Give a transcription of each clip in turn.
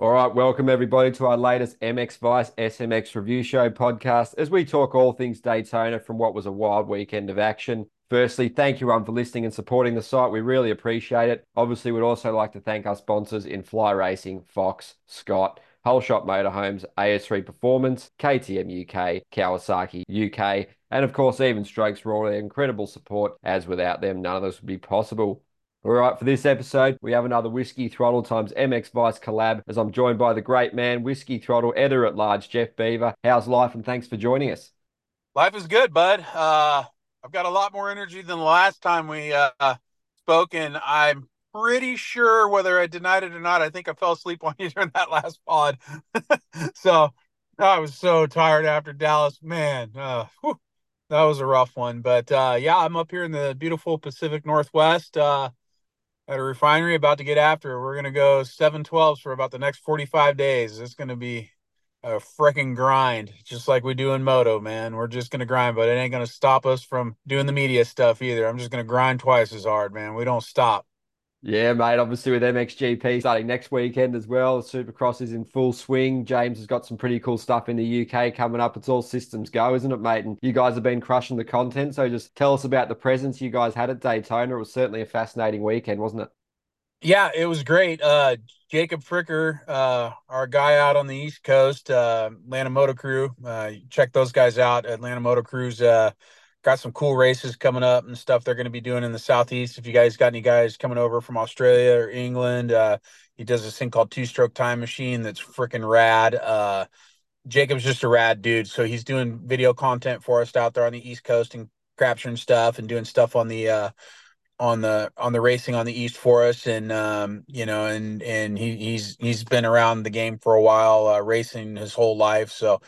All right, welcome everybody to our latest MX Vice SMX review show podcast as we talk all things Daytona from what was a wild weekend of action. Firstly, thank you everyone for listening and supporting the site. We really appreciate it. Obviously, we'd also like to thank our sponsors in Fly Racing, Fox, Scott, Whole Shot Motorhomes, AS3 Performance, KTM UK, Kawasaki UK, and of course, even Strokes for all their incredible support, as without them, none of this would be possible. All right, for this episode, we have another Whiskey Throttle times MX Vice collab as I'm joined by the great man, Whiskey Throttle editor at large, Jeff Beaver. How's life and thanks for joining us? Life is good, bud. Uh, I've got a lot more energy than the last time we uh, spoke, and I'm pretty sure whether I denied it or not, I think I fell asleep on you during that last pod. so I was so tired after Dallas. Man, uh, whew, that was a rough one. But uh, yeah, I'm up here in the beautiful Pacific Northwest. At a refinery about to get after. We're gonna go 712s for about the next 45 days. It's gonna be a freaking grind, just like we do in moto, man. We're just gonna grind, but it ain't gonna stop us from doing the media stuff either. I'm just gonna grind twice as hard, man. We don't stop. Yeah, mate. Obviously, with MXGP starting next weekend as well, Supercross is in full swing. James has got some pretty cool stuff in the UK coming up. It's all systems go, isn't it, mate? And you guys have been crushing the content. So just tell us about the presence you guys had at Daytona. It was certainly a fascinating weekend, wasn't it? Yeah, it was great. Uh, Jacob Fricker, uh, our guy out on the East Coast, uh, Atlanta Moto Crew. Uh, check those guys out. Atlanta Moto Crew's uh, got some cool races coming up and stuff they're going to be doing in the southeast. If you guys got any guys coming over from Australia or England, uh, he does this thing called Two Stroke Time Machine that's freaking rad. Uh, Jacob's just a rad dude, so he's doing video content for us out there on the East Coast and capturing stuff and doing stuff on the uh, on the on the racing on the East for us, and um, you know, and and he he's he's been around the game for a while, uh, racing his whole life, so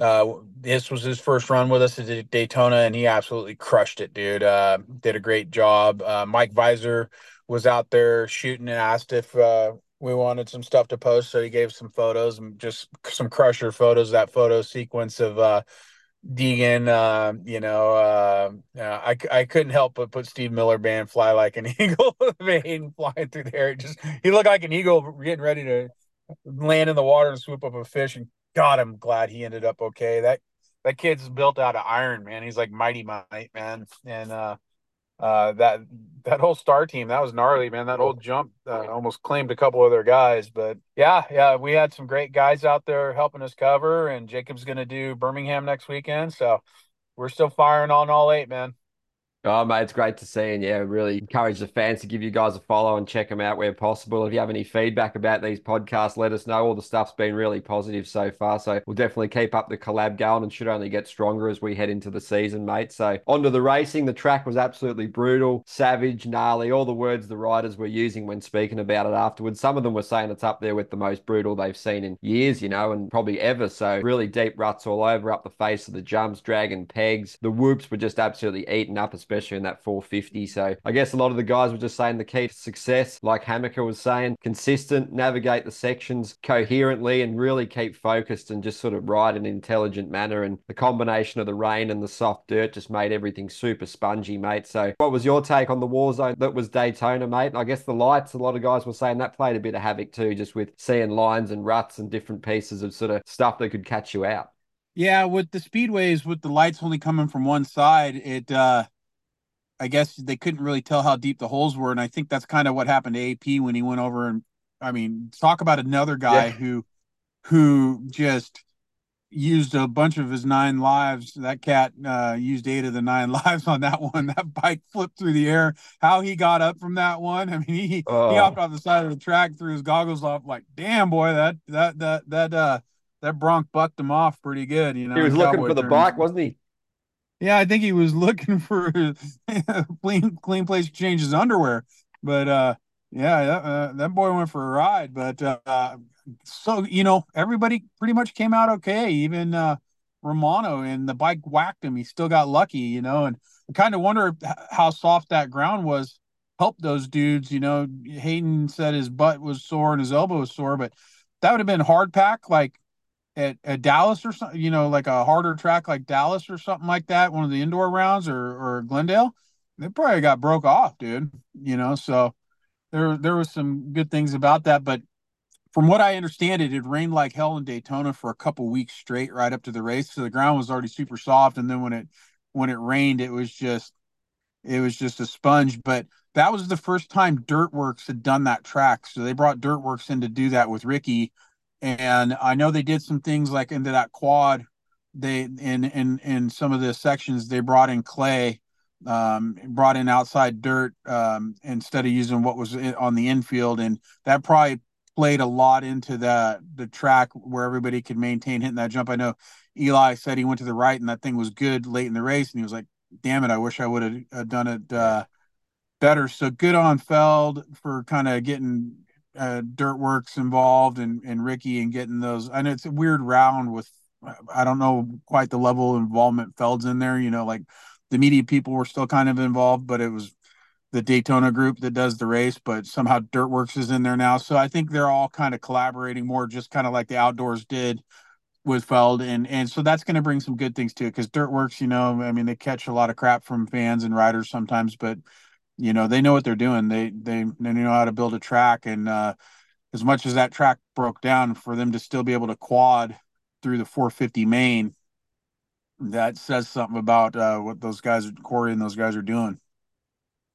uh, this was his first run with us at Daytona, and he absolutely crushed it, dude. Uh, did a great job. Uh, Mike Visor was out there shooting and asked if uh, we wanted some stuff to post, so he gave some photos and just some crusher photos. That photo sequence of uh, Deegan, uh, you know, I, I couldn't help but put Steve Miller band fly like an eagle, vein flying through there. air. Just he looked like an eagle getting ready to land in the water and swoop up a fish and God, I'm glad he ended up okay. That that kid's built out of iron, man. He's like mighty might, man. And uh uh that that whole star team, that was gnarly, man. That old jump uh, almost claimed a couple other guys, but yeah, yeah, we had some great guys out there helping us cover, and Jacob's gonna do Birmingham next weekend, so we're still firing on all eight, man. Oh, mate, it's great to see. And yeah, really encourage the fans to give you guys a follow and check them out where possible. If you have any feedback about these podcasts, let us know. All the stuff's been really positive so far. So we'll definitely keep up the collab going and should only get stronger as we head into the season, mate. So onto the racing. The track was absolutely brutal, savage, gnarly, all the words the riders were using when speaking about it afterwards. Some of them were saying it's up there with the most brutal they've seen in years, you know, and probably ever. So really deep ruts all over, up the face of the jumps, dragging pegs. The whoops were just absolutely eaten up, especially in that 450. So I guess a lot of the guys were just saying the key to success, like Hammaker was saying, consistent, navigate the sections coherently and really keep focused and just sort of ride in an intelligent manner. And the combination of the rain and the soft dirt just made everything super spongy, mate. So what was your take on the war zone that was Daytona, mate? And I guess the lights, a lot of guys were saying that played a bit of havoc too, just with seeing lines and ruts and different pieces of sort of stuff that could catch you out. Yeah, with the speedways, with the lights only coming from one side, it uh I guess they couldn't really tell how deep the holes were, and I think that's kind of what happened to AP when he went over and I mean, talk about another guy yeah. who who just used a bunch of his nine lives. That cat uh, used eight of the nine lives on that one. That bike flipped through the air. How he got up from that one? I mean, he oh. he hopped off the side of the track, threw his goggles off. Like, damn boy, that that that that uh that Bronc bucked him off pretty good. You know, he was looking for the bike, wasn't he? Yeah, I think he was looking for a clean clean place to change his underwear. But uh, yeah, that, uh, that boy went for a ride. But uh, so you know, everybody pretty much came out okay. Even uh, Romano and the bike whacked him. He still got lucky, you know. And I kind of wonder how soft that ground was. Helped those dudes, you know. Haiden said his butt was sore and his elbow was sore, but that would have been hard pack like at, at Dallas or something, you know, like a harder track like Dallas or something like that, one of the indoor rounds or or Glendale, they probably got broke off, dude. You know, so there there was some good things about that, but from what I understand, it had rained like hell in Daytona for a couple weeks straight, right up to the race. So the ground was already super soft, and then when it when it rained, it was just it was just a sponge. But that was the first time Dirt Wurx had done that track, so they brought Dirt Wurx in to do that with Ricky. And I know they did some things like into that quad. They in in in some of the sections they brought in clay, um, brought in outside dirt um, instead of using what was on the infield, and that probably played a lot into the the track where everybody could maintain hitting that jump. I know Eli said he went to the right and that thing was good late in the race, and he was like, "Damn it, I wish I would have uh, done it uh, better." So good on Feld for kind of getting uh, Dirt Wurx involved and and Ricky and getting those. I know it's a weird round with I don't know quite the level of involvement Feld's in there. You know, like the media people were still kind of involved, but it was the Daytona group that does the race, but somehow Dirt Wurx is in there now. So I think they're all kind of collaborating more, just kind of like the outdoors did with Feld, and and so that's going to bring some good things to it because Dirt Wurx, you know, I mean, they catch a lot of crap from fans and riders sometimes, but you know they know what they're doing. They they they know how to build a track, and uh, as much as that track broke down, for them to still be able to quad through the 450 main, that says something about uh, what those guys, Corey and those guys, are doing.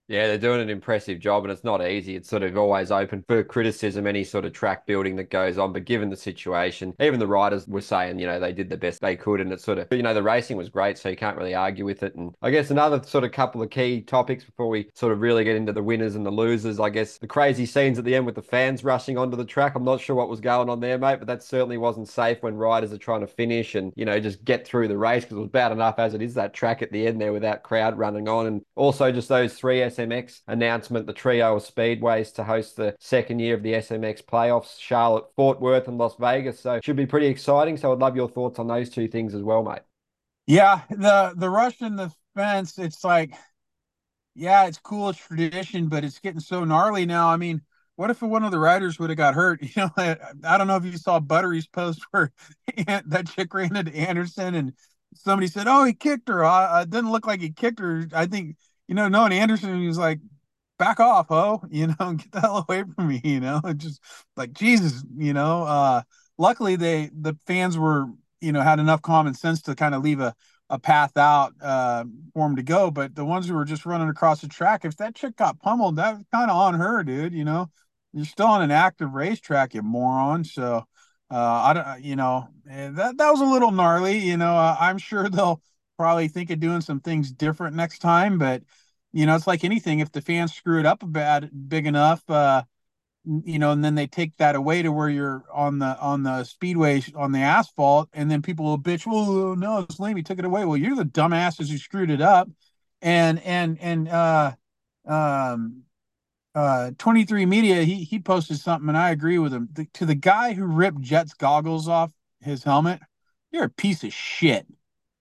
Yeah, they're doing an impressive job, and it's not easy. It's sort of always open for criticism, any sort of track building that goes on. But given the situation, even the riders were saying, you know, they did the best they could, and it's sort of, you know, the racing was great, so you can't really argue with it. And I guess another sort of couple of key topics before we sort of really get into the winners and the losers, I guess the crazy scenes at the end with the fans rushing onto the track. I'm not sure what was going on there, mate, but that certainly wasn't safe when riders are trying to finish and, you know, just get through the race because it was bad enough as it is that track at the end there without crowd running on. And also just those three SMX announcement, the trio of speedways to host the second year of the SMX playoffs, Charlotte, Fort Worth, and Las Vegas. So should be pretty exciting. So I'd love your thoughts on those two things as well, mate. Yeah, the the rush in the fence, it's like, yeah, it's cool, it's tradition, but it's getting so gnarly now. I mean, what if one of the riders would have got hurt? You know, I, I don't know if you saw Buttery's post where that chick ran into Anderson and somebody said, "Oh, he kicked her." Uh, it didn't look like he kicked her. I think you know, knowing Anderson, was like, back off, ho, you know, get the hell away from me, you know, just like Jesus, you know. Uh luckily they the fans were, you know, had enough common sense to kind of leave a a path out uh, for him to go. But the ones who were just running across the track, if that chick got pummeled, that was kind of on her, dude. You know, you're still on an active racetrack, you moron. So uh, I don't, you know, eh, that that was a little gnarly. You know, uh, I'm sure they'll probably think of doing some things different next time, but you know, it's like anything. If the fans screw it up bad big enough, uh, you know, and then they take that away to where you're on the on the speedway on the asphalt, and then people will bitch, "Well, no, it's lame. He took it away." Well, you're the dumbasses who screwed it up, and and and uh, um, uh, 23 Media, he he posted something, and I agree with him. The, to the guy who ripped Jett's goggles off his helmet, you're a piece of shit.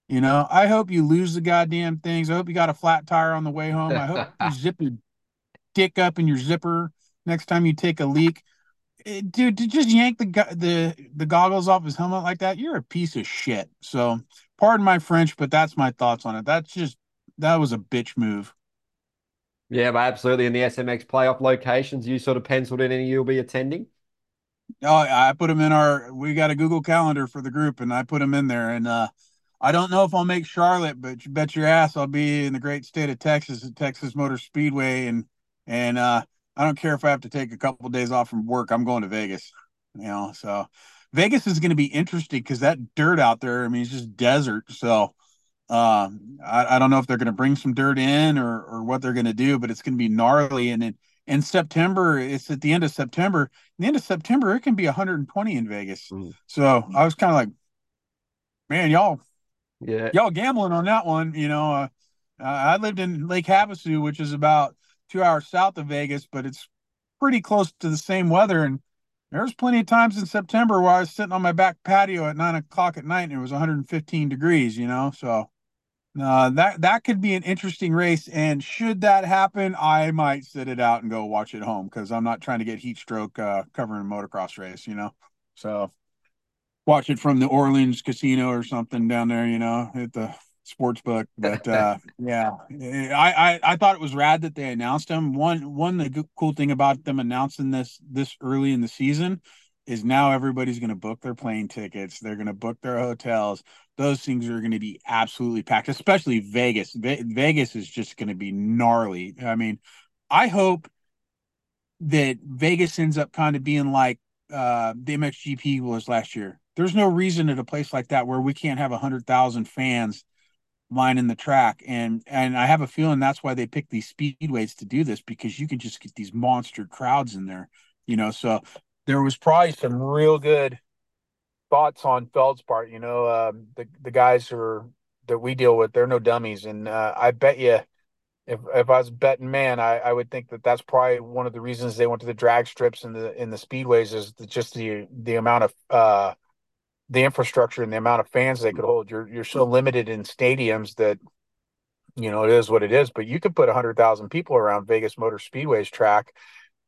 You know, I hope you lose the goddamn things. I hope you got a flat tire on the way home. I hope you zip your dick up in your zipper next time you take a leak. Eh, dude, to just yank the the the goggles off his helmet like that, you're a piece of shit. So, pardon my French, but that's my thoughts on it. That's just that was a bitch move. Yeah, but absolutely. In the SMX playoff locations, you sort of penciled in any you'll be attending. Oh, I put them in our. We got a Google Calendar for the group, and I put them in there. And uh, I don't know if I'll make Charlotte, but you bet your ass I'll be in the great state of Texas at Texas Motor Speedway, and and uh, I don't care if I have to take a couple of days off from work. I'm going to Vegas. You know, so Vegas is going to be interesting because that dirt out there. I mean, it's just desert. So um, I, I don't know if they're going to bring some dirt in or or what they're going to do, but it's going to be gnarly. And in in September, it's at the end of September. the end of September, it can be 120 in Vegas. Mm. So I was kind of like, man, y'all yeah. Y'all gambling on that one. You know, uh, I lived in Lake Havasu, which is about two hours south of Vegas, but it's pretty close to the same weather. And there's plenty of times in September where I was sitting on my back patio at nine o'clock at night and it was 115 degrees, you know? So uh, that, that could be an interesting race. And should that happen, I might sit it out and go watch it home because I'm not trying to get heat stroke uh, covering a motocross race, you know? So watch it from the Orleans casino or something down there, you know, at the sports book. But uh, yeah, I, I I thought it was rad that they announced him. One one the cool thing about them announcing this this early in the season is now everybody's going to book their plane tickets. They're going to book their hotels. Those things are going to be absolutely packed, especially Vegas. Ve- Vegas is just going to be gnarly. I mean, I hope that Vegas ends up kind of being like uh, the MXGP was last year. There's no reason at a place like that where we can't have a hundred thousand fans lining the track, and and I have a feeling that's why they pick these speedways to do this because you can just get these monster crowds in there, you know. So there was probably some real good thoughts on Feld's part. You know, um, the the guys who are that we deal with, they're no dummies, and uh, I bet you if if I was betting man, I, I would think that that's probably one of the reasons they went to the drag strips and the in the speedways is just the the amount of uh the infrastructure and the amount of fans they could hold. You're you're so limited in stadiums that you know it is what it is. But you could put hundred thousand people around Vegas Motor Speedway's track,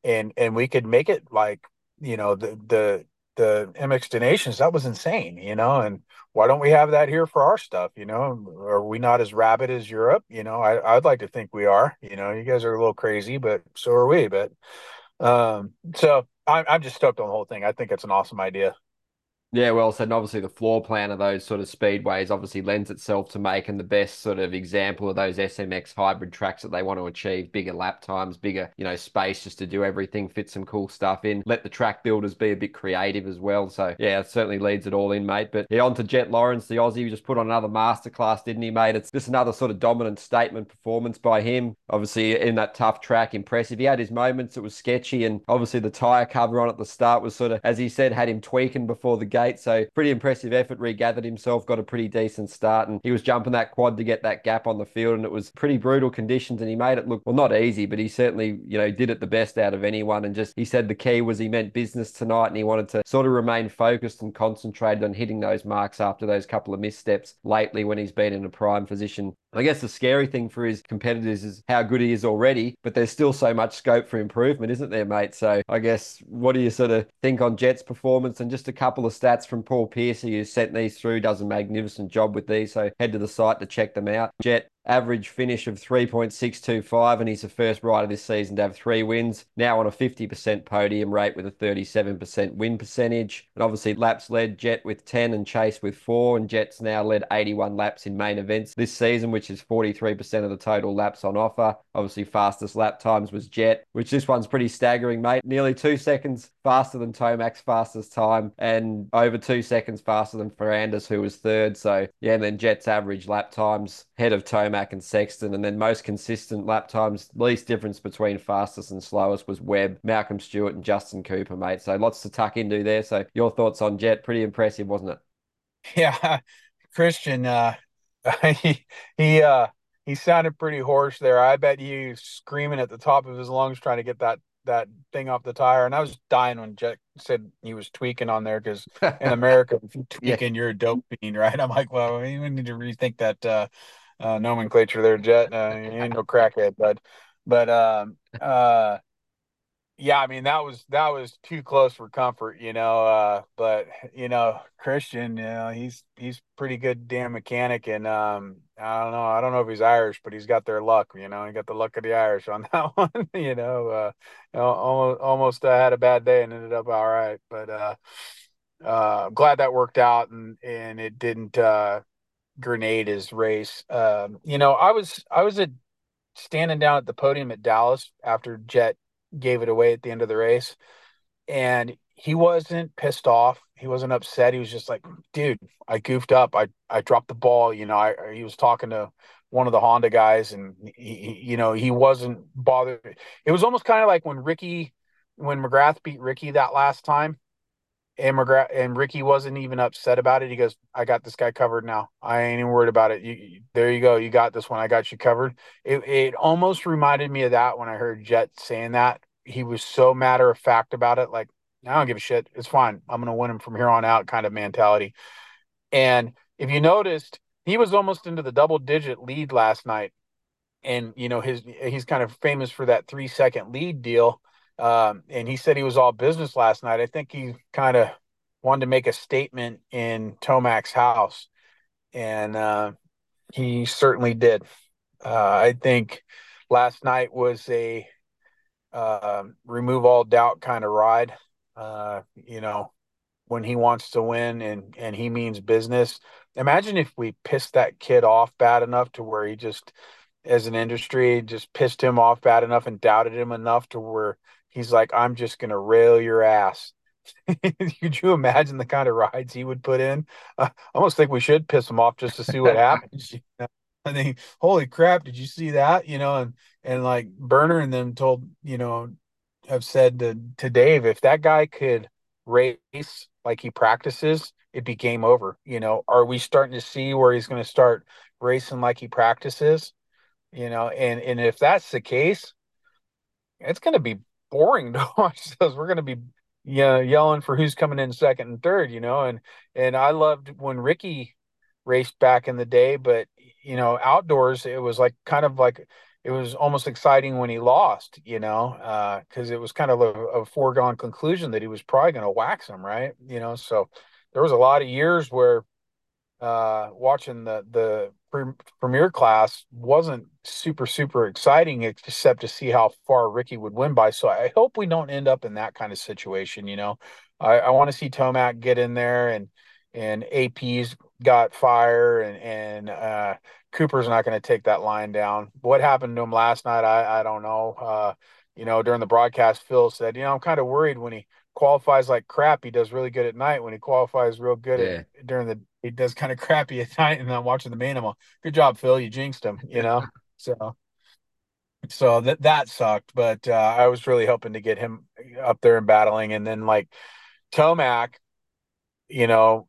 and and we could make it like you know the the the MX des Nations. That was insane, you know. And why don't we have that here for our stuff? You know, are we not as rabid as Europe? You know, I, I'd like to think we are. You know, you guys are a little crazy, but so are we. But um, so I'm I'm just stoked on the whole thing. I think it's an awesome idea. Yeah, well said. And obviously, the floor plan of those sort of speedways obviously lends itself to making the best sort of example of those SMX hybrid tracks that they want to achieve bigger lap times, bigger, you know, space just to do everything, fit some cool stuff in. Let the track builders be a bit creative as well. So, yeah, it certainly leads it all in, mate. But yeah, on to Jett Lawrence, the Aussie, we just put on another masterclass, didn't he, mate? It's just another sort of dominant statement performance by him. Obviously, in that tough track, impressive. He had his moments, it was sketchy. And obviously, the tyre cover on at the start was sort of, as he said, had him tweaking before the gate so pretty impressive effort. Regathered himself, got a pretty decent start, and he was jumping that quad to get that gap on the field. And it was pretty brutal conditions, and he made it look well, not easy, but he certainly you know did it the best out of anyone. And just he said the key was he meant business tonight, and he wanted to sort of remain focused and concentrated on hitting those marks after those couple of missteps lately when he's been in a prime position I guess the scary thing for his competitors is how good he is already, but there's still so much scope for improvement, isn't there, mate? So I guess what do you sort of think on Jett's performance and just a couple of stats from Paul Piercy who sent these through, does a magnificent job with these. So head to the site to check them out. Jett average finish of 3.625, and he's the first rider this season to have three wins. Now on a 50% podium rate with a 37% win percentage. And obviously, laps led Jett with 10 and Chase with four, and Jett's now led 81 laps in main events this season, which is 43% of the total laps on offer. Obviously, fastest lap times was Jett, which this one's pretty staggering, mate. Nearly two seconds faster than Tomac's fastest time, and over two seconds faster than Ferrandis, who was third. So, yeah, and then Jett's average lap times head of Tomac And Sexton, and then most consistent lap times, least difference between fastest and slowest was Webb, Malcolm Stewart, and Justin Cooper, mate. So lots to tuck into there. So your thoughts on Jett? Pretty impressive, wasn't it? Yeah, Christian, uh, he he uh, he sounded pretty hoarse there. I bet he screaming at the top of his lungs trying to get that that thing off the tire. And I was dying when Jett said he was tweaking on there because in America, if you tweaking, yeah. you're a dope fiend, right? I'm like, well, we need to rethink that uh, uh, nomenclature there, Jett. Uh, you ain't no crackhead, bud. But um, uh, yeah, I mean that was that was too close for comfort, you know. Uh, but you know, Christian, you know, he's he's pretty good damn mechanic, and um, I don't know, I don't know if he's Irish, but he's got their luck, you know. He got the luck of the Irish on that one, you know. Uh, almost almost uh, had a bad day and ended up all right, but uh, uh, I'm glad that worked out, and and it didn't uh grenade his race. Um, you know, I was I was at standing down at the podium at Dallas after Jett gave it away at the end of the race, and he wasn't pissed off. He wasn't upset. He was just like, "Dude, I goofed up. I I dropped the ball." You know, I he was talking to one of the Honda guys, and he, you know he wasn't bothered. It was almost kind of like when Ricky, when McGrath beat Ricky that last time and McGrath and Ricky wasn't even upset about it. He goes, "I got this guy covered now. I ain't even worried about it. You, you, there you go. You got this one. I got you covered." It it almost reminded me of that when I heard Jett saying that. He was so matter of fact about it, like I don't give a shit. It's fine. I'm gonna win him from here on out, kind of mentality. And if you noticed, he was almost into the double digit lead last night, and you know his he's kind of famous for that three second lead deal um, and he said he was all business last night. I think he kind of wanted to make a statement in Tomac's house, and uh, he certainly did. Uh, I think last night was a uh, remove all doubt kind of ride. Uh, you know, when he wants to win and and he means business. Imagine if we pissed that kid off bad enough to where he just as an industry just pissed him off bad enough and doubted him enough to where he's like I'm just going to rail your ass. Could you imagine the kind of rides he would put in? Uh, I almost think we should piss him off just to see what happens. You know? I think, holy crap, did you see that? You know, and and like Burner and them told, you know, have said to, to Dave, if that guy could race like he practices, it'd be game over. You know, are we starting to see where he's going to start racing like he practices? You know, and and if that's the case, it's going to be boring to watch those. We're going to be you know, yelling for who's coming in second and third. You know, and and I loved when Ricky raced back in the day, but you know, outdoors it was like kind of like it was almost exciting when he lost, you know, uh, because uh, it was kind of a, a, foregone conclusion that he was probably going to wax him, right? You know, so there was a lot of years where uh, watching the the premier class wasn't super super exciting except to see how far Ricky would win by. So I hope we don't end up in that kind of situation. You know, I, I want to see Tomac get in there and and AP's got fire and and uh, Cooper's not going to take that line down. What happened to him last night, I, I don't know. Uh, you know, during the broadcast, Phil said, you know, I'm kind of worried when he qualifies like crap. He does really good at night. When he qualifies real good yeah. at, during the, he does kind of crappy at night. And I'm watching the main. I'm like, good job, Phil. You jinxed him. You know, so so that that sucked. But uh, I was really hoping to get him up there and battling. And then like Tomac, you know,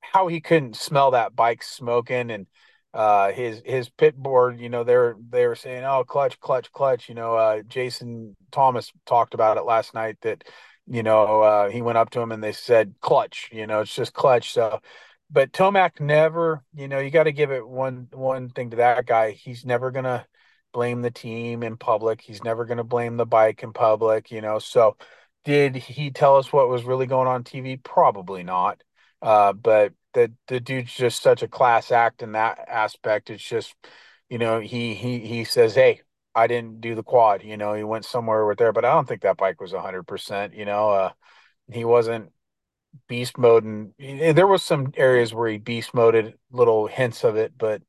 how he couldn't smell that bike smoking and uh his his pit board you know they're they're saying oh clutch clutch clutch you know uh jason thomas talked about it last night that you know uh he went up to him and they said clutch you know it's just clutch. So but tomac never you know you got to give it one one thing to that guy. He's never gonna blame the team in public. He's never gonna blame the bike in public you know. So did he tell us what was really going on tv probably not. Uh but the the dude's just such a class act in that aspect. It's just, you know, he he he says, "Hey, I didn't do the quad." You know, he went somewhere with there, but I don't think that bike was hundred percent. You know, uh, he wasn't beast mode, and, and, there was some areas where he beast moded, little hints of it, but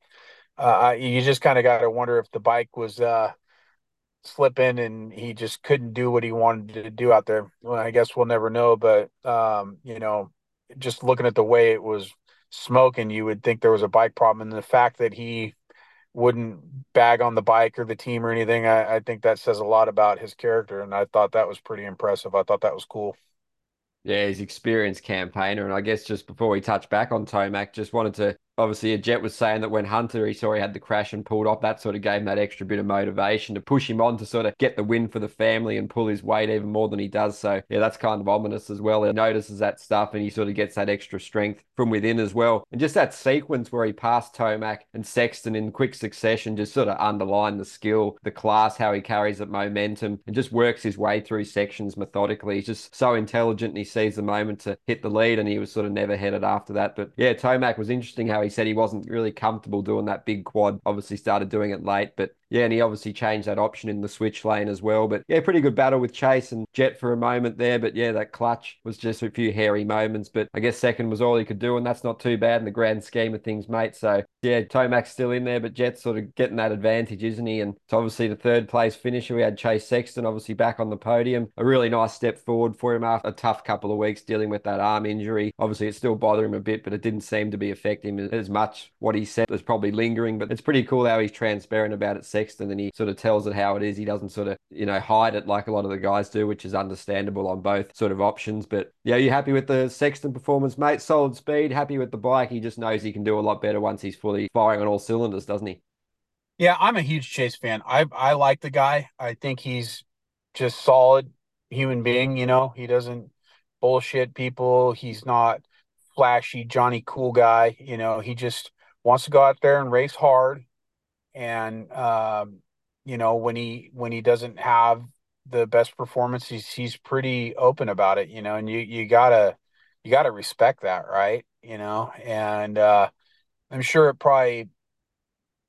uh, you just kind of got to wonder if the bike was uh, slipping and he just couldn't do what he wanted to do out there. Well, I guess we'll never know, but um, you know, just looking at the way it was smoking, you would think there was a bike problem. And the fact that he wouldn't bag on the bike or the team or anything, I, I think that says a lot about his character. And I thought that was pretty impressive. I thought that was cool. Yeah, he's experienced campaigner. And I guess just before we touch back on Tomac, just wanted to obviously a Jett was saying that when Hunter he saw he had the crash and pulled off, that sort of gave him that extra bit of motivation to push him on to sort of get the win for the family and pull his weight even more than he does. So yeah, that's kind of ominous as well. He notices that stuff and he sort of gets that extra strength from within as well. And just that sequence where he passed Tomac and Sexton in quick succession just sort of underlined the skill, the class, how he carries that momentum and just works his way through sections methodically. He's just so intelligent and he sees the moment to hit the lead and he was sort of never headed after that. But yeah, Tomac was interesting how he he said he wasn't really comfortable doing that big quad. Obviously, started doing it late, but yeah, and he obviously changed that option in the switch lane as well. But yeah, pretty good battle with Chase and Jett for a moment there. But yeah, that clutch was just a few hairy moments. But I guess second was all he could do, and that's not too bad in the grand scheme of things, mate. So yeah, Tomac's still in there, but Jett's sort of getting that advantage, isn't he? And it's obviously the third place finisher. We had Chase Sexton obviously back on the podium. A really nice step forward for him after a tough couple of weeks dealing with that arm injury. Obviously, it still bothered him a bit, but it didn't seem to be affecting him as much. What he said was probably lingering, but it's pretty cool how he's transparent about it, Sexton, and he sort of tells it how it is. He doesn't sort of, you know, hide it like a lot of the guys do, which is understandable on both sort of options. But yeah, you happy with the Sexton performance, mate? Solid speed, happy with the bike. He just knows he can do a lot better once he's fully firing on all cylinders, doesn't he? Yeah, I'm a huge Chase fan. I I like the guy. I think he's just solid human being, you know. He doesn't bullshit people. He's not flashy Johnny cool guy, you know. He just wants to go out there and race hard and um, you know when he when he doesn't have the best performance he's pretty open about it you know and you you gotta you gotta respect that right? You know and uh i'm sure it probably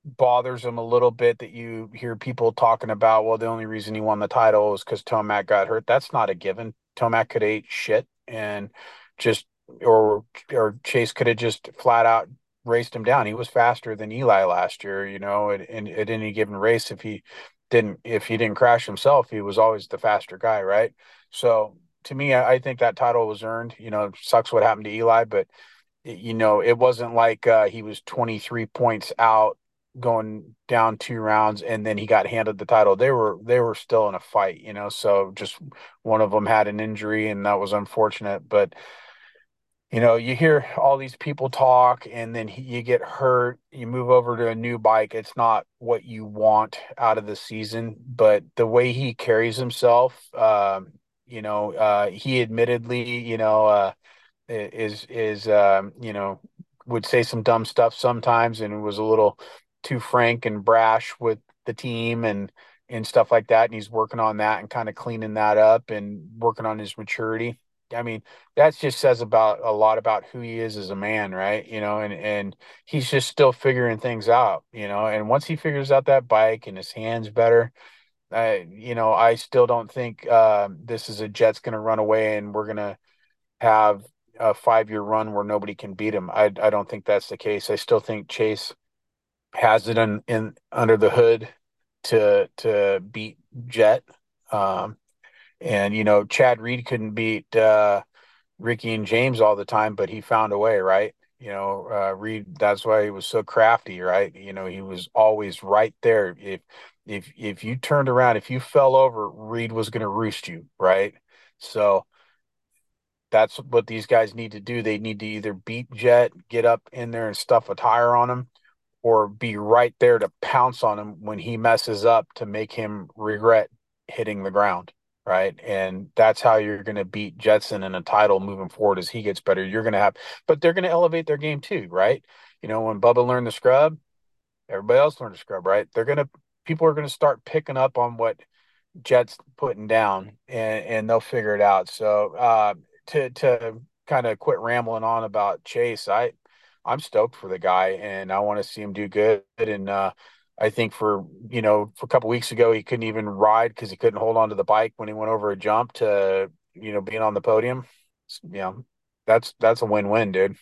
bothers him a little bit that you hear people talking about well the only reason he won the title is because tomac got hurt. That's not a given. Tomac could ate shit and just or or Chase could have just flat out raced him down. He was faster than Eli last year, you know, at, at, at any given race. If he didn't if he didn't crash himself, he was always the faster guy, right? So to me, I, I think that title was earned. You know, sucks what happened to Eli, but you know, it wasn't like uh, he was 23 points out going down two rounds and then he got handed the title. They were they were still in a fight, you know. So just one of them had an injury and that was unfortunate, but you know, you hear all these people talk and then he, you get hurt, you move over to a new bike. It's not what you want out of the season, but the way he carries himself, um, you know, uh, he admittedly, you know, uh, is is um, you know would say some dumb stuff sometimes and was a little too frank and brash with the team and and stuff like that and he's working on that and kind of cleaning that up and working on his maturity i mean that just says about a lot about who he is as a man right you know and and he's just still figuring things out you know and once he figures out that bike and his hands better I, you know, I still don't think uh, this is a Jett's going to run away and we're going to have a five year run where nobody can beat him. I I don't think that's the case. I still think Chase has it in, in under the hood to to beat Jett. Um, and you know, Chad Reed couldn't beat uh, Ricky and James all the time, but he found a way, right? You know, uh, Reed. That's why he was so crafty, right? You know, he was always right there. If if if you turned around, if you fell over, Reed was going to roost you, right? So that's what these guys need to do. They need to either beat Jett, get up in there and stuff a tire on him, or be right there to pounce on him when he messes up to make him regret hitting the ground. Right. And that's how you're going to beat Jetson in a title moving forward as he gets better. You're going to have, but they're going to elevate their game too. Right. You know, when Bubba learned the scrub, everybody else learned to scrub. Right. They're going to, people are going to start picking up on what Jett's putting down and, and they'll figure it out. So, uh, to to kind of quit rambling on about Chase, I I'm stoked for the guy and I want to see him do good. And uh, I think for you know for a couple weeks ago he couldn't even ride because he couldn't hold on to the bike when he went over a jump to you know being on the podium. Know that's that's a win win, dude.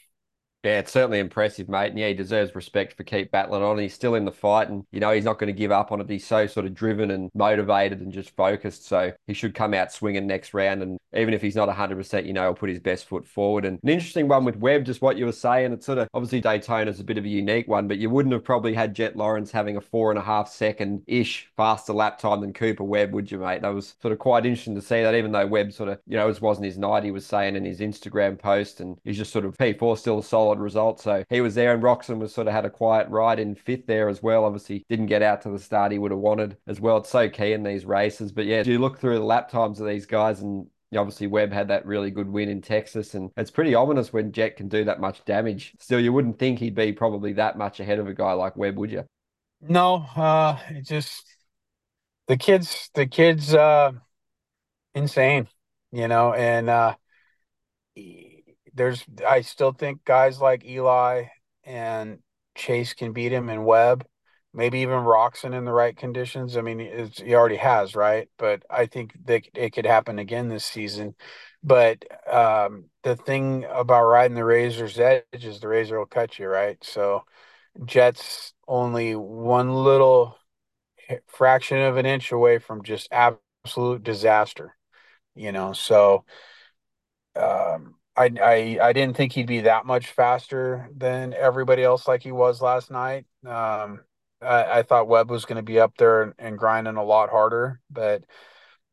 Yeah, it's certainly impressive, mate. And yeah, he deserves respect for keep battling on. He's still in the fight, and you know he's not going to give up on it. He's so sort of driven and motivated and just focused. So he should come out swinging next round. And even if he's not 100%, you know, he'll put his best foot forward. And an interesting one with Webb, just what you were saying. It's sort of obviously Daytona's a bit of a unique one, but you wouldn't have probably had Jett Lawrence having a four and a half second ish faster lap time than Cooper Webb, would you, mate? That was sort of quite interesting to see that, even though Webb sort of, you know, it wasn't his night, he was saying in his Instagram post, and he's just sort of P4 still a solid result. So he was there, and Roczen was sort of had a quiet ride in fifth there as well. Obviously, didn't get out to the start he would have wanted as well. It's so key in these races. But yeah, you look through the lap times of these guys and obviously Webb had that really good win in Texas, and it's pretty ominous when Jett can do that much damage. Still, you wouldn't think he'd be probably that much ahead of a guy like Webb, would you? No, uh, it just the kids, the kids, uh, insane, you know, and uh, there's I still think guys like Eli and Chase can beat him and Webb, maybe even Roczen in the right conditions. I mean, he already has, right? But I think that it could happen again this season. But um, the thing about riding the razor's edge is the razor will cut you, right? So Jett's only one little fraction of an inch away from just absolute disaster, you know. So um, I, I I didn't think he'd be that much faster than everybody else like he was last night. Um, I, I thought Webb was going to be up there and, and, grinding a lot harder, but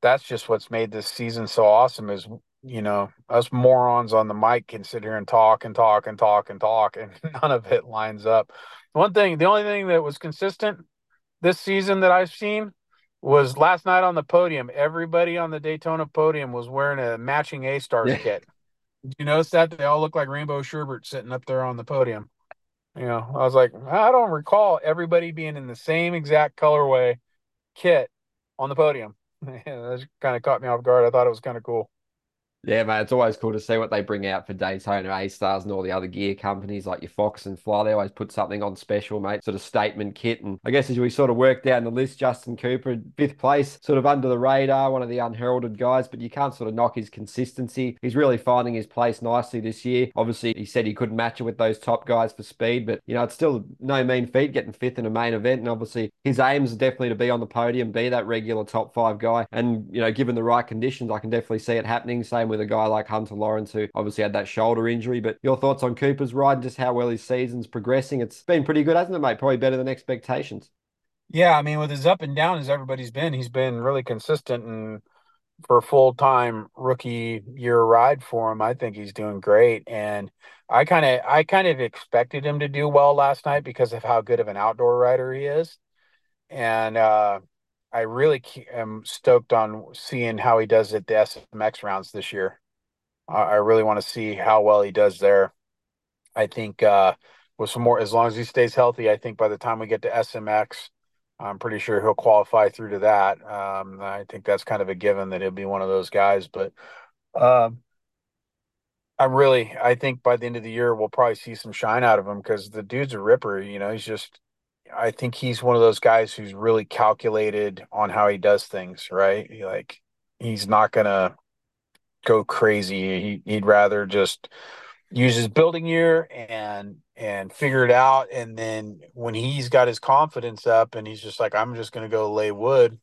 that's just what's made this season so awesome. Is you know us morons on the mic can sit here and talk and talk and talk and talk, and none of it lines up. One thing, the only thing that was consistent this season that I've seen was last night on the podium. Everybody on the Daytona podium was wearing a matching A Stars yeah. kit. You notice that they all look like Rainbow Sherbert sitting up there on the podium? You know, I was like, I don't recall everybody being in the same exact colorway kit on the podium. that kind of caught me off guard. I thought it was kind of cool. Yeah, man, it's always cool to see what they bring out for Daytona A Stars and all the other gear companies like your Fox and Fly. They always put something on special, mate, sort of statement kit. And I guess as we sort of work down the list, Justin Cooper, fifth place, sort of under the radar, one of the unheralded guys, but you can't sort of knock his consistency. He's really finding his place nicely this year. Obviously, he said he couldn't match it with those top guys for speed, but, you know, it's still no mean feat getting fifth in a main event. And obviously, his aims are definitely to be on the podium, be that regular top five guy. And, you know, given the right conditions, I can definitely see it happening. Same with a guy like Hunter Lawrence, who obviously had that shoulder injury. But your thoughts on Cooper's ride, and just how well his season's progressing? It's been pretty good, hasn't it, mate? Probably better than expectations. Yeah, I mean, with his up and down as everybody's been, he's been really consistent and for a full time rookie year ride for him, I think he's doing great. And I kind of I kind of expected him to do well last night because of how good of an outdoor rider he is. And uh I really am stoked on seeing how he does at the SMX rounds this year. I really want to see how well he does there. I think uh, with some more, as long as he stays healthy, I think by the time we get to SMX, I'm pretty sure he'll qualify through to that. Um, I think that's kind of a given that he'll be one of those guys. But um, I'm really, I think by the end of the year, we'll probably see some shine out of him because the dude's a ripper. You know, he's just, I think he's one of those guys who's really calculated on how he does things, right? He, like, he's not to go crazy. He, would rather just use his building year and and figure it out. And then when he's got his confidence up and he's just like, I'm just to go lay wood,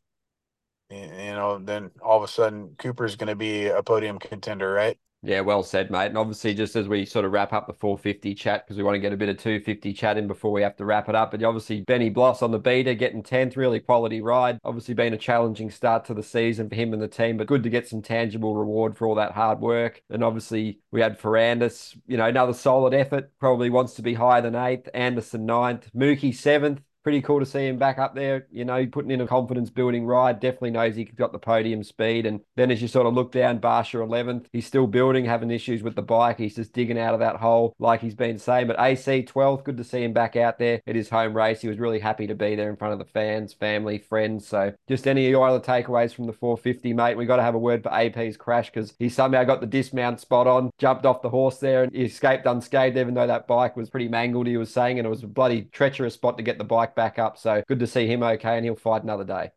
you know, then all of a sudden Cooper's to be a podium contender, right? Yeah, well said, mate. And obviously, just as we sort of wrap up the 450 chat, because we want to get a bit of 250 chat in before we have to wrap it up. But obviously, Benny Bloss on the Beta, getting 10th, really quality ride. Obviously, been a challenging start to the season for him and the team, but good to get some tangible reward for all that hard work. And obviously, we had Ferrandis, you know, another solid effort. Probably wants to be higher than eighth. Anderson ninth. Mookie seventh pretty cool to see him back up there, you know, putting in a confidence building ride. Definitely knows he's got the podium speed. And then as you sort of look down, Barcia 11th, he's still building, having issues with the bike. He's just digging out of that hole like he's been saying. But AC 12th, good to see him back out there at his home race. He was really happy to be there in front of the fans, family, friends. So just any of your other takeaways from the 450, mate? We got to have a word for AP's crash because he somehow got the dismount spot on, jumped off the horse there, and he escaped unscathed, even though that bike was pretty mangled, he was saying, and it was a bloody treacherous spot to get the bike back up. So good to see him okay, and he'll fight another day.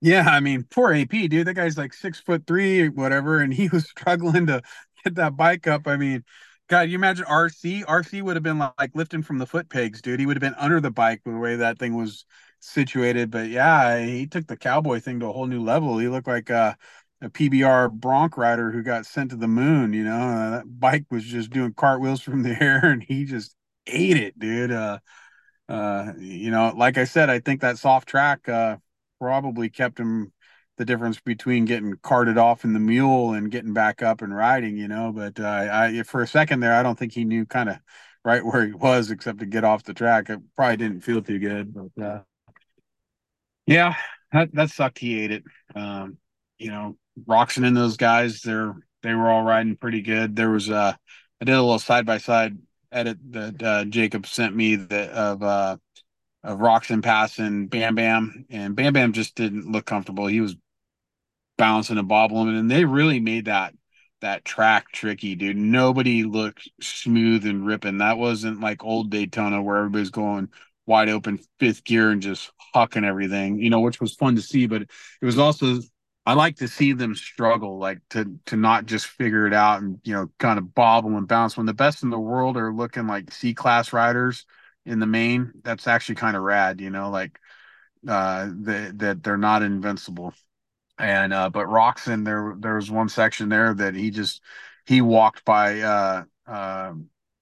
Yeah, I mean, poor AP, dude. That guy's like six foot three, whatever, and he was struggling to get that bike up. I mean, God, you imagine RC? RC would have been like lifting from the foot pegs, dude. He would have been under the bike the way that thing was situated. But yeah, he took the cowboy thing to a whole new level. He looked like a, a PBR bronc rider who got sent to the moon. You know, uh, that bike was just doing cartwheels from the air, and he just ate it, dude. Uh, uh, you know, like I said, I think that soft track uh, probably kept him the difference between getting carted off in the mule and getting back up and riding. You know, but uh, I for a second there, I don't think he knew kind of right where he was except to get off the track. It probably didn't feel too good, but uh, yeah, that that sucked. He ate it. Um, you know, Roczen and those guys, they're they were all riding pretty good. There was uh I did a little side by side edit that uh, Jacob sent me that of uh, of Roczen passing Bam Bam, and Bam Bam just didn't look comfortable. He was bouncing and bobbling, and they really made that that track tricky, dude. Nobody looked smooth and ripping. That wasn't like old Daytona where everybody's going wide open fifth gear and just hucking everything, you know, which was fun to see. But it was also I like to see them struggle, like to to not just figure it out and you know kind of bobble and bounce. When the best in the world are looking like C class riders in the main, that's actually kind of rad, you know, like uh that that they're not invincible. And uh but Roczen, there there was one section there that he just he walked by uh uh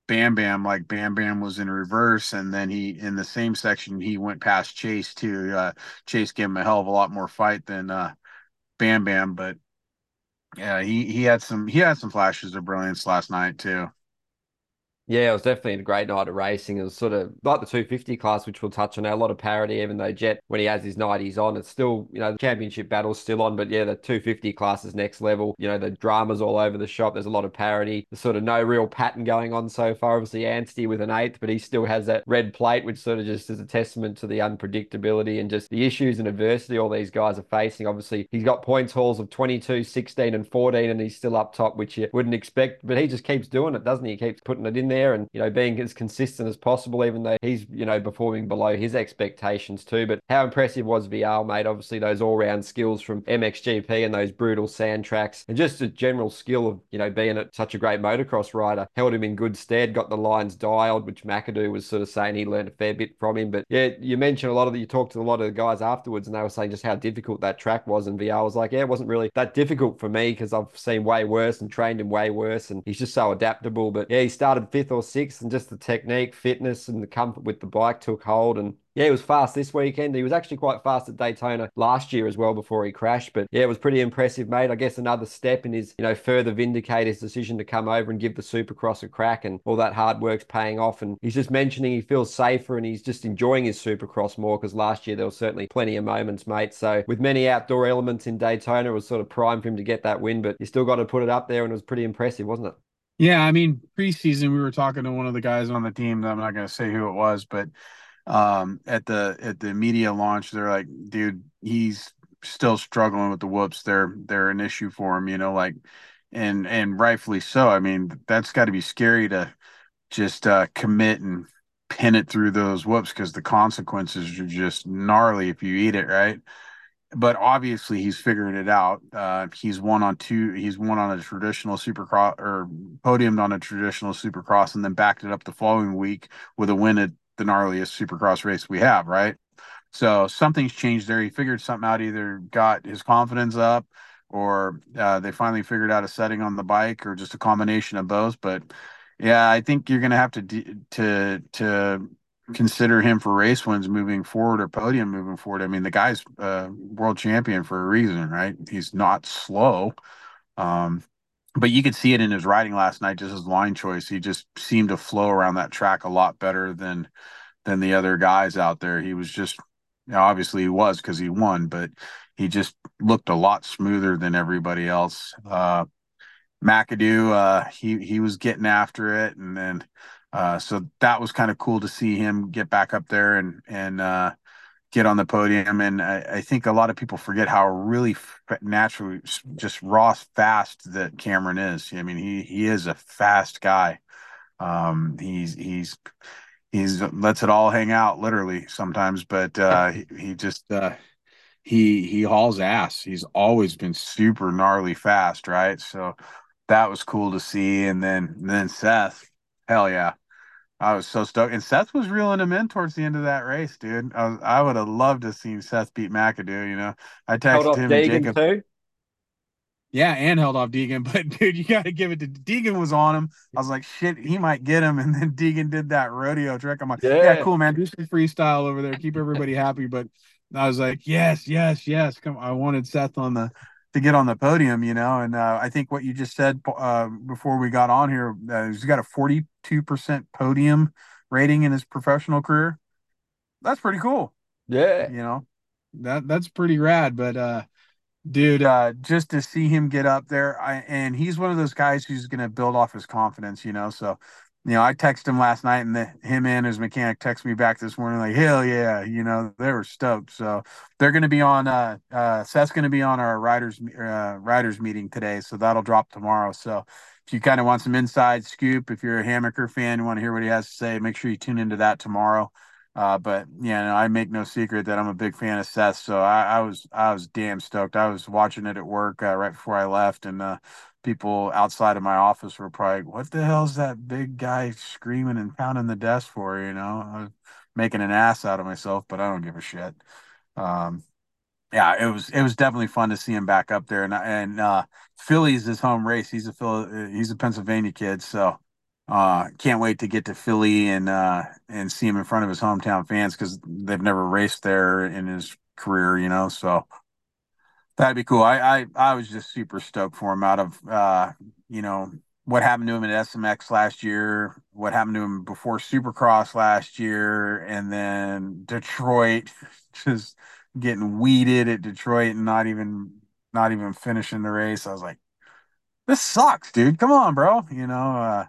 Bam Bam like Bam Bam was in reverse, and then he in the same section he went past Chase too. Uh, Chase gave him a hell of a lot more fight than uh, Bam Bam, but yeah, he he had some he had some flashes of brilliance last night too. Yeah, it was definitely a great night of racing. It was sort of like the 250 class, which we'll touch on. A lot of parity, even though Jett, when he has his night, he's on. It's still, you know, the championship battle's still on. But yeah, the 250 class is next level. You know, the drama's all over the shop. There's a lot of parity. There's sort of no real pattern going on so far. Obviously, Anstie with an eighth, but he still has that red plate, which sort of just is a testament to the unpredictability and just the issues and adversity all these guys are facing. Obviously, he's got points hauls of 22, 16, and 14, and he's still up top, which you wouldn't expect. But he just keeps doing it, doesn't he? He keeps putting it in there and, you know, being as consistent as possible, even though he's, you know, performing below his expectations too. But how impressive was Vialle, mate? Obviously, those all round skills from MXGP and those brutal sand tracks, and just a general skill of, you know, being such a great motocross rider held him in good stead, got the lines dialed, which McAdoo was sort of saying he learned a fair bit from him. But yeah, you mentioned a lot of the, you talked to a lot of the guys afterwards, and they were saying just how difficult that track was. And Vialle was like, yeah, it wasn't really that difficult for me because I've seen way worse and trained him way worse, and he's just so adaptable. But yeah, he started fifth or sixth, and just the technique, fitness, and the comfort with the bike took hold. And yeah, he was fast this weekend. He was actually quite fast at Daytona last year as well before he crashed. But yeah, it was pretty impressive, mate. I guess another step in his, you know, further vindicate his decision to come over and give the Supercross a crack and all that hard work's paying off. And he's just mentioning he feels safer and he's just enjoying his Supercross more because last year there was certainly plenty of moments, mate. So with many outdoor elements in Daytona, it was sort of prime for him to get that win, but he still got to put it up there and it was pretty impressive, wasn't it? Yeah, I mean, preseason we were talking to one of the guys on the team. I'm not going to say who it was, but um, at the at the media launch, they're like, dude, he's still struggling with the whoops. They're they're an issue for him, you know, like and and rightfully so. I mean, that's got to be scary to just uh, commit and pin it through those whoops because the consequences are just gnarly if you eat it, right? But obviously, he's figuring it out. Uh, he's won on two. He's won on a traditional supercross or podiumed on a traditional supercross, and then backed it up the following week with a win at the gnarliest supercross race we have, right? So something's changed there. He figured something out, either got his confidence up or uh, they finally figured out a setting on the bike or just a combination of both. But yeah, I think you're going to have to, to, to consider him for race wins moving forward or podium moving forward. I mean, the guy's uh, world champion for a reason, right? He's not slow. Um, but you could see it in his riding last night, just his line choice. He just seemed to flow around that track a lot better than than the other guys out there. He was just you know, obviously he was because he won, but he just looked a lot smoother than everybody else. Uh, McAdoo, uh, he he was getting after it, and then uh, so that was kind of cool to see him get back up there and and uh, get on the podium. And I, I, think a lot of people forget how really naturally, just raw fast that Cameron is. I mean, he he is a fast guy. Um, he's he's he's lets it all hang out literally sometimes, but uh, he, he just uh, he he hauls ass. He's always been super gnarly fast, right? So that was cool to see. And then and then Seth, hell yeah. I was so stoked, and Seth was reeling him in towards the end of that race, dude. I, was, I would have loved to have seen Seth beat McAdoo. You know, I texted him Deegan and Jacob. Too? Yeah, and held off Deegan, but dude, you got to give it to Deegan was on him. I was like, shit, he might get him, and then Deegan did that rodeo trick. I'm like, yeah, yeah cool, man, do some freestyle over there, keep everybody happy. But I was like, yes, yes, yes. Come, I wanted Seth on the to get on the podium, you know. And uh, I think what you just said uh, before we got on here, uh, he's got a 42% podium rating in his professional career. That's pretty cool. Yeah. You know, that that's pretty rad. But uh, dude, uh, just to see him get up there, I, and he's one of those guys who's going to build off his confidence, you know. So you know, I texted him last night, and the, him and his mechanic texted me back this morning, like, hell yeah, you know, they were stoked. So they're going to be on. Uh, uh, Seth's going to be on our riders uh, riders meeting today, so that'll drop tomorrow. So if you kind of want some inside scoop, if you're a Hammaker fan, you want to hear what he has to say, make sure you tune into that tomorrow. Uh, but yeah, no, I make no secret that I'm a big fan of Seth. So I, I was I was damn stoked. I was watching it at work uh, right before I left, and uh, people outside of my office were probably, "What the hell's that big guy screaming and pounding the desk for?" You know, I was making an ass out of myself, but I don't give a shit. Um, yeah, it was it was definitely fun to see him back up there, and and uh, Philly's his home race. He's a Phil, he's a Pennsylvania kid, so uh, can't wait to get to Philly and uh, and see him in front of his hometown fans because they've never raced there in his career, you know. So That'd be cool. I, I I was just super stoked for him out of uh, you know, what happened to him at SMX last year, what happened to him before Supercross last year, and then Detroit just getting weeded at Detroit and not even not even finishing the race. I was like, this sucks, dude. Come on, bro. You know, uh,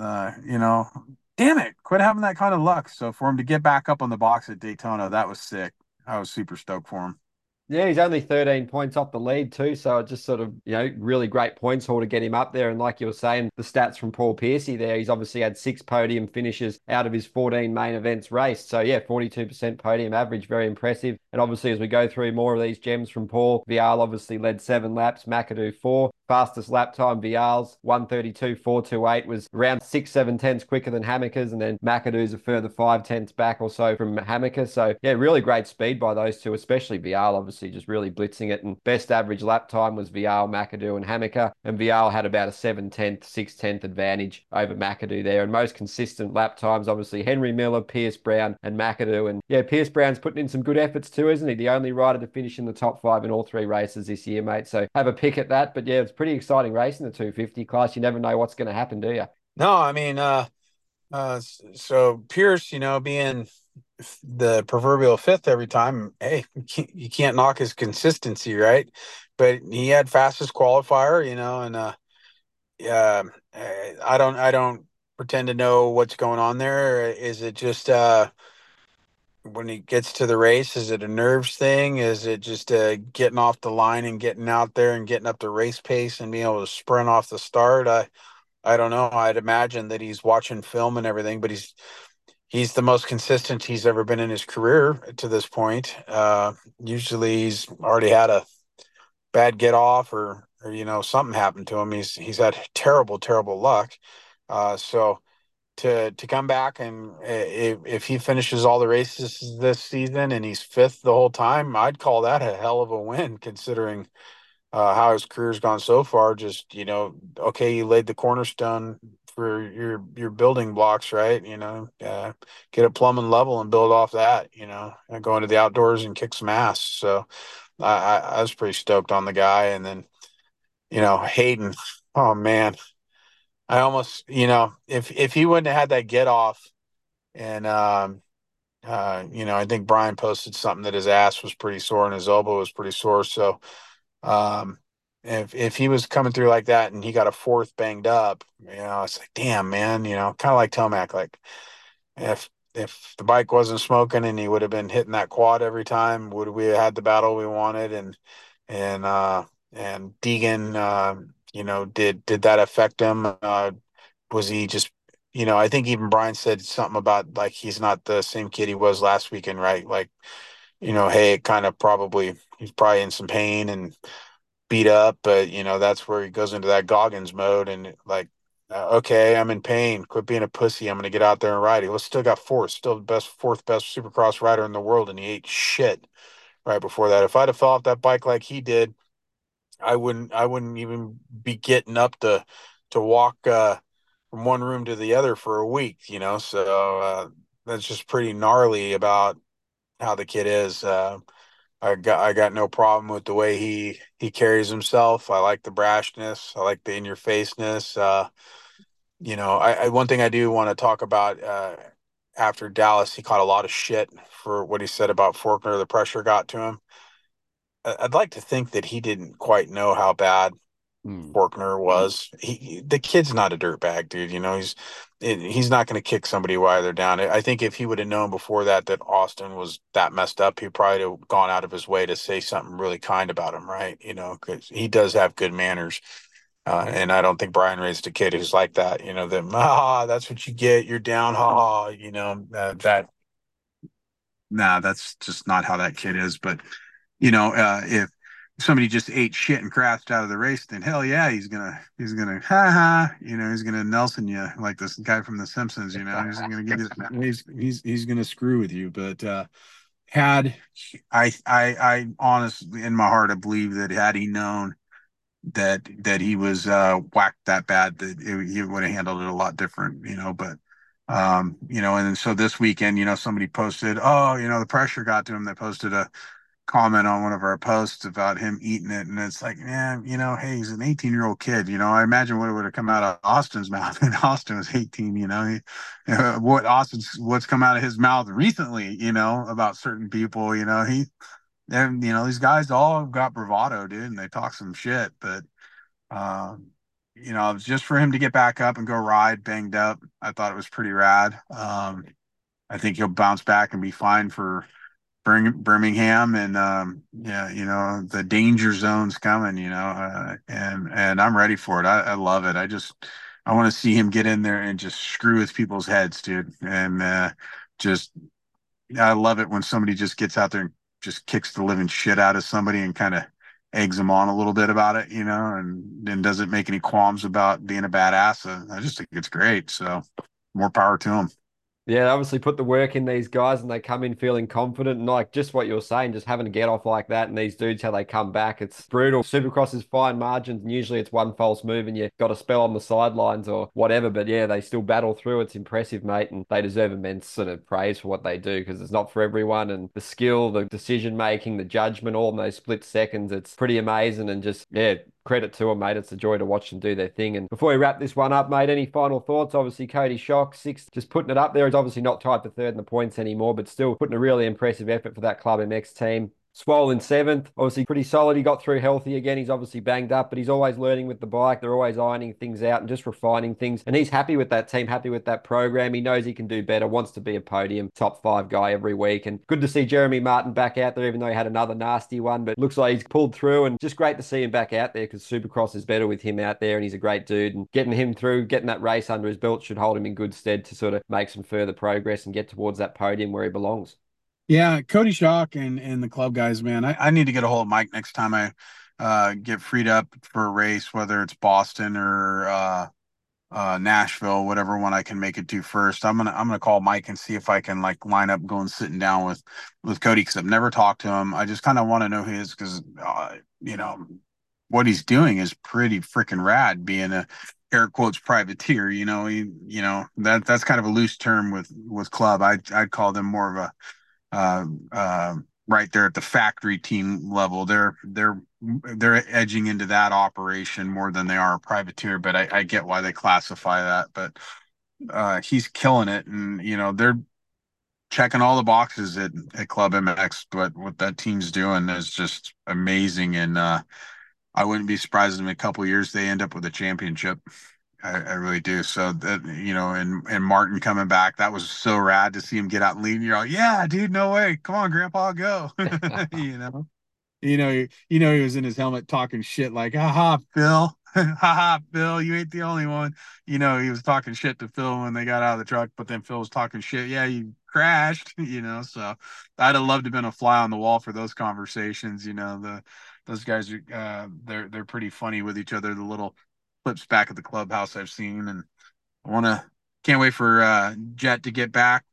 uh, you know, damn it, quit having that kind of luck. So for him to get back up on the box at Daytona, that was sick. I was super stoked for him. Yeah, he's only 13 points off the lead too, so just sort of, you know, really great points haul to get him up there. And like you were saying, the stats from Paul Piercy there, he's obviously had six podium finishes out of his 14 main events raced. So yeah, 42% podium average, very impressive. And obviously, as we go through more of these gems from Paul, Vialle obviously led seven laps, McAdoo four. Fastest lap time, Vialle's 132, 428 was around six, seven tenths quicker than Hammaker's, and then McAdoo's a further five tenths back or so from Hammaker. So, yeah, really great speed by those two, especially Vialle, obviously just really blitzing it. And best average lap time was Vialle, McAdoo, and Hammaker. And Vialle had about a seven tenth, six tenth advantage over McAdoo there. And most consistent lap times, obviously, Henry Miller, Pierce Brown, and McAdoo. And yeah, Pierce Brown's putting in some good efforts too, isn't he? The only rider to finish in the top five in all three races this year, mate. So have a pick at that. But yeah, it's pretty exciting race in the 250 class. You never know what's going to happen, do you? No, I mean, uh, uh, so Pierce, you know, being the proverbial fifth every time, hey, you can't, knock his consistency, right? But he had fastest qualifier, you know, and uh, yeah, I don't, I don't pretend to know what's going on there. Is it just uh when he gets to the race? Is it a nerves thing? Is it just uh, getting off the line and getting out there and getting up to race pace and being able to sprint off the start? I I don't know. I'd imagine that he's watching film and everything, but he's he's the most consistent he's ever been in his career to this point. Uh, usually, he's already had a bad get off or or you know something happened to him. He's he's had terrible terrible luck. Uh, so to to come back and if, if he finishes all the races this season and he's fifth the whole time, I'd call that a hell of a win considering uh, how his career's gone so far. Just you know, okay, you laid the cornerstone for your your building blocks, right? You know, uh, get it plumb level and build off that. You know, and go into the outdoors and kick some ass. So I, I was pretty stoked on the guy, and then you know Haiden. Oh man, I almost, you know, if if he wouldn't have had that get off, and um, uh, you know, I think Brian posted something that his ass was pretty sore and his elbow was pretty sore. So, um, if if he was coming through like that and he got a fourth banged up, you know, it's like, damn, man, you know, kind of like Tomac, like if if the bike wasn't smoking and he would have been hitting that quad every time, would we have had the battle we wanted? And and uh and Deegan. Uh, you know, did did that affect him? Uh, was he just, you know, I think even Brian said something about like he's not the same kid he was last weekend, right? Like, you know, hey, it kind of probably he's probably in some pain and beat up, but you know that's where he goes into that Goggins mode and like, uh, okay, I'm in pain. Quit being a pussy. I'm gonna get out there and ride. He was still got fourth, still the best fourth best Supercross rider in the world, and he ate shit right before that. If I'd have fell off that bike like he did I wouldn't I wouldn't even be getting up to to walk uh, from one room to the other for a week, you know. So uh, that's just pretty gnarly about how the kid is. Uh, I got I got no problem with the way he he carries himself. I like the brashness. I like the in your faceness. Uh, you know, I, I, one thing I do want to talk about uh, after Dallas, he caught a lot of shit for what he said about Forkner. The pressure got to him. I'd like to think that he didn't quite know how bad mm. Forkner was. He, the kid's not a dirtbag, dude. You know, he's he's not going to kick somebody while they're down. I think if he would have known before that that Austin was that messed up, he probably have gone out of his way to say something really kind about him, right? You know, because he does have good manners. Uh, and I don't think Brian raised a kid who's like that. You know, that ah, that's what you get. You're down, ha. You know uh, that. Nah, that's just not how that kid is. But you know, uh, if somebody just ate shit and crashed out of the race, then hell yeah, he's gonna he's gonna ha ha, you know, he's gonna Nelson you like this guy from The Simpsons, you know, he's gonna get his, he's he's he's gonna screw with you. But uh, had I I I honestly in my heart I believe that had he known that that he was uh, whacked that bad that it, he would have handled it a lot different, you know. But um, you know, and so this weekend, you know, somebody posted, oh, you know, the pressure got to him. They posted a comment on one of our posts about him eating it, and it's like, man, you know, hey, he's an 18 year old kid. You know, I imagine what would have come out of Austin's mouth, and Austin was 18. You know, he, uh, what Austin's what's come out of his mouth recently, you know, about certain people. You know, he and you know these guys all got bravado, dude, and they talk some shit, but. Um, you know, just for him to get back up and go ride banged up, I thought it was pretty rad. Um, I think he'll bounce back and be fine for Birmingham. And um, yeah, you know, the danger zone's coming. You know, uh, and and I'm ready for it. I, I love it. I just I want to see him get in there and just screw with people's heads, dude. And uh, just I love it when somebody just gets out there and just kicks the living shit out of somebody and kind of eggs them on a little bit about it, you know, and and doesn't make any qualms about being a badass. Uh, I just think it's great. So more power to him. Yeah, obviously put the work in these guys and they come in feeling confident and like just what you're saying, just having to get off like that and these dudes how they come back, it's brutal. Supercross is fine margins and usually it's one false move and you got a spell on the sidelines or whatever. But yeah, they still battle through. It's impressive, mate, and they deserve immense sort of praise for what they do because it's not for everyone and the skill, the decision making, the judgment, all in those split seconds, it's pretty amazing and just yeah, credit to them, mate. It's a joy to watch them do their thing. And before we wrap this one up, mate, any final thoughts? Obviously, Coty Schock, sixth, just putting it up there. He's obviously not tied for third in the points anymore, but still putting a really impressive effort for that Club MX team. Swollen seventh, obviously pretty solid. He got through healthy again. He's obviously banged up, but he's always learning with the bike. They're always ironing things out and just refining things. And he's happy with that team, happy with that program. He knows he can do better, wants to be a podium top five guy every week. And good to see Jeremy Martin back out there, even though he had another nasty one. But looks like he's pulled through and just great to see him back out there because Supercross is better with him out there and he's a great dude. And getting him through, getting that race under his belt should hold him in good stead to sort of make some further progress and get towards that podium where he belongs. Yeah, Coty Schock and and the club guys, man. I, I need to get a hold of Mike next time I uh, get freed up for a race, whether it's Boston or uh, uh, Nashville, whatever one I can make it to first. I'm gonna I'm gonna call Mike and see if I can like line up going sitting down with with Coty because I've never talked to him. I just kind of want to know his because uh, you know what he's doing is pretty freaking rad. Being a air quotes privateer, you know, he, you know that that's kind of a loose term with with club. I I'd, I'd call them more of a uh, right there at the factory team level. They're they're they're edging into that operation more than they are a privateer. But I, I get why they classify that. But uh, he's killing it, and you know they're checking all the boxes at, at Club MX. But what that team's doing is just amazing, and uh, I wouldn't be surprised in a couple years they end up with a championship. I, I, really do. So that you know, and and Martin coming back, that was so rad to see him get out and lead. You're like, yeah, dude, no way. Come on, Grandpa, go. you know, you know, you know, he was in his helmet talking shit like, haha, Phil, haha, Phil, you ain't the only one. You know, he was talking shit to Phil when they got out of the truck, but then Phil was talking shit. Yeah, you crashed. You know, so I'd have loved to have been a fly on the wall for those conversations. You know, the those guys are uh, they're they're pretty funny with each other. The little clips back at the clubhouse I've seen, and I want to can't wait for uh, Jett to get back.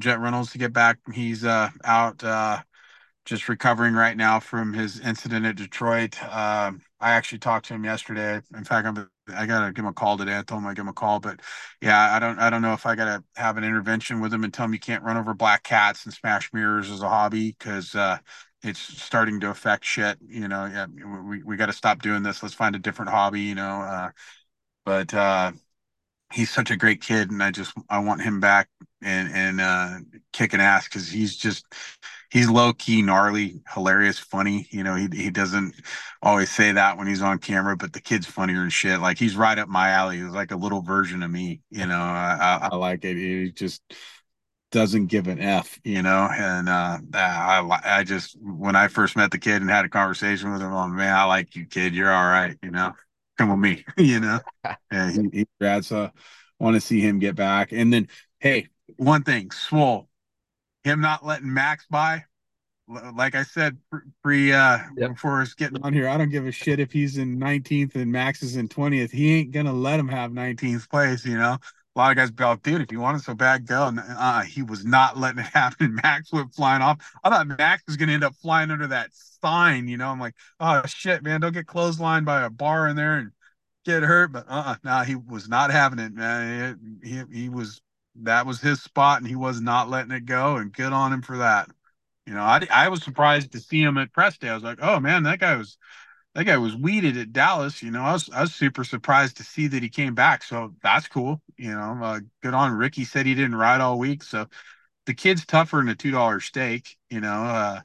Jett Reynolds to get back. He's uh, out uh, just recovering right now from his incident at Detroit. Uh, I actually talked to him yesterday. In fact, I'm I gotta give him a call today. I told him I give him a call, but yeah, I don't I don't know if I gotta have an intervention with him and tell him you can't run over black cats and smash mirrors as a hobby because uh, it's starting to affect shit. You know, yeah, we we got to stop doing this. Let's find a different hobby. You know, uh, but uh, he's such a great kid, and I just I want him back and and uh, kicking ass because he's just he's low key, gnarly, hilarious, funny. You know, he he doesn't always say that when he's on camera, but the kid's funnier and shit. Like he's right up my alley. He's like a little version of me. You know, I, I, I like it. He just doesn't give an F, you know. And uh, I, I just when I first met the kid and had a conversation with him, I'm man, I like you, kid. You're all right, you know. Come with me, you know. and he, he grad, so want to see him get back. And then, hey, one thing, Swole, him not letting Max by. Like I said, pre uh yep. before us getting on here, I don't give a shit if he's in 19th and Max is in 20th. He ain't gonna let him have 19th place, you know a lot of guys be like, dude, if you want it so bad, go. And uh, he was not letting it happen. Max went flying off. I thought Max was going to end up flying under that sign. You know, I'm like, oh shit, man, don't get clotheslined by a bar in there and get hurt. But uh, uh-uh, no, nah, he was not having it, man. He, he, he was that was his spot, and he was not letting it go. And good on him for that. You know, I I was surprised to see him at press day. I was like, oh man, that guy was that guy was weeded at Dallas. You know, I was I was super surprised to see that he came back. So that's cool. You know, uh, good on Ricky. Said he didn't ride all week, so the kid's tougher than a two dollar steak. You know, uh,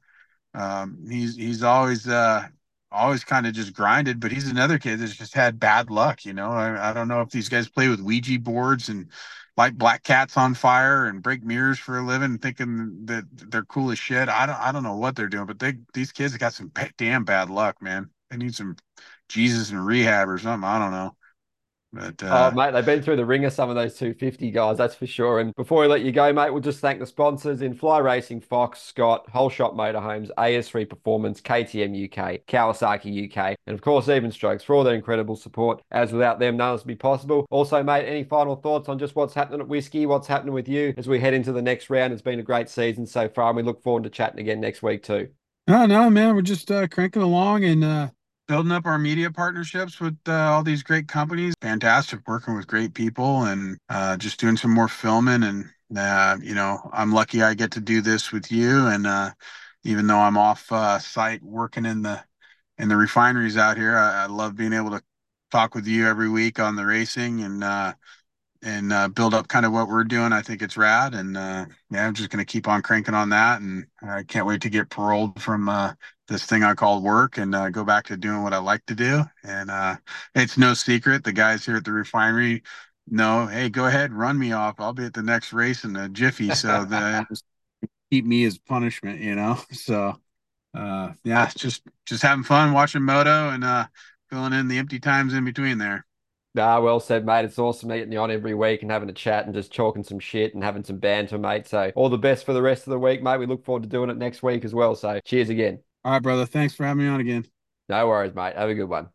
um, he's he's always uh, always kind of just grinded, but he's another kid that's just had bad luck. You know, I, I don't know if these guys play with Ouija boards and light black cats on fire and break mirrors for a living, thinking that they're cool as shit. I don't I don't know what they're doing, but they these kids got some damn bad luck, man. They need some Jesus and rehab or something. I don't know. But, uh, oh, mate, they've been through the ringer, some of those 250 guys, that's for sure. And before we let you go, mate, we'll just thank the sponsors in Fly Racing, Fox, Scott, Whole Shot Motorhomes, AS3 Performance, KTM UK, Kawasaki UK, and of course, Evenstrokes for all their incredible support. As without them, none of this would be possible. Also, mate, any final thoughts on just what's happening at Whiskey, what's happening with you as we head into the next round? It's been a great season so far, and we look forward to chatting again next week, too. No, no, man, we're just uh, cranking along and, uh, building up our media partnerships with uh, all these great companies. Fantastic working with great people and uh, just doing some more filming. And, uh, you know, I'm lucky I get to do this with you. And uh, even though I'm off uh, site working in the in the refineries out here, I, I, love being able to talk with you every week on the racing and uh, and uh, build up kind of what we're doing. I think it's rad, and uh, yeah, I'm just to keep on cranking on that, and I can't wait to get paroled from uh, this thing I call work and uh, go back to doing what I like to do. And uh, it's no secret the guys here at the refinery know, hey, go ahead, run me off. I'll be at the next race in a jiffy. So that keep me as punishment, you know. So uh, yeah, just just having fun watching moto and filling in the empty times in between there. Nah, well said, mate. It's awesome meeting you on every week and having a chat and just talking some shit and having some banter, mate. So all the best for the rest of the week, mate. We look forward to doing it next week as well. So cheers again. All right, brother. Thanks for having me on again. No worries, mate. Have a good one.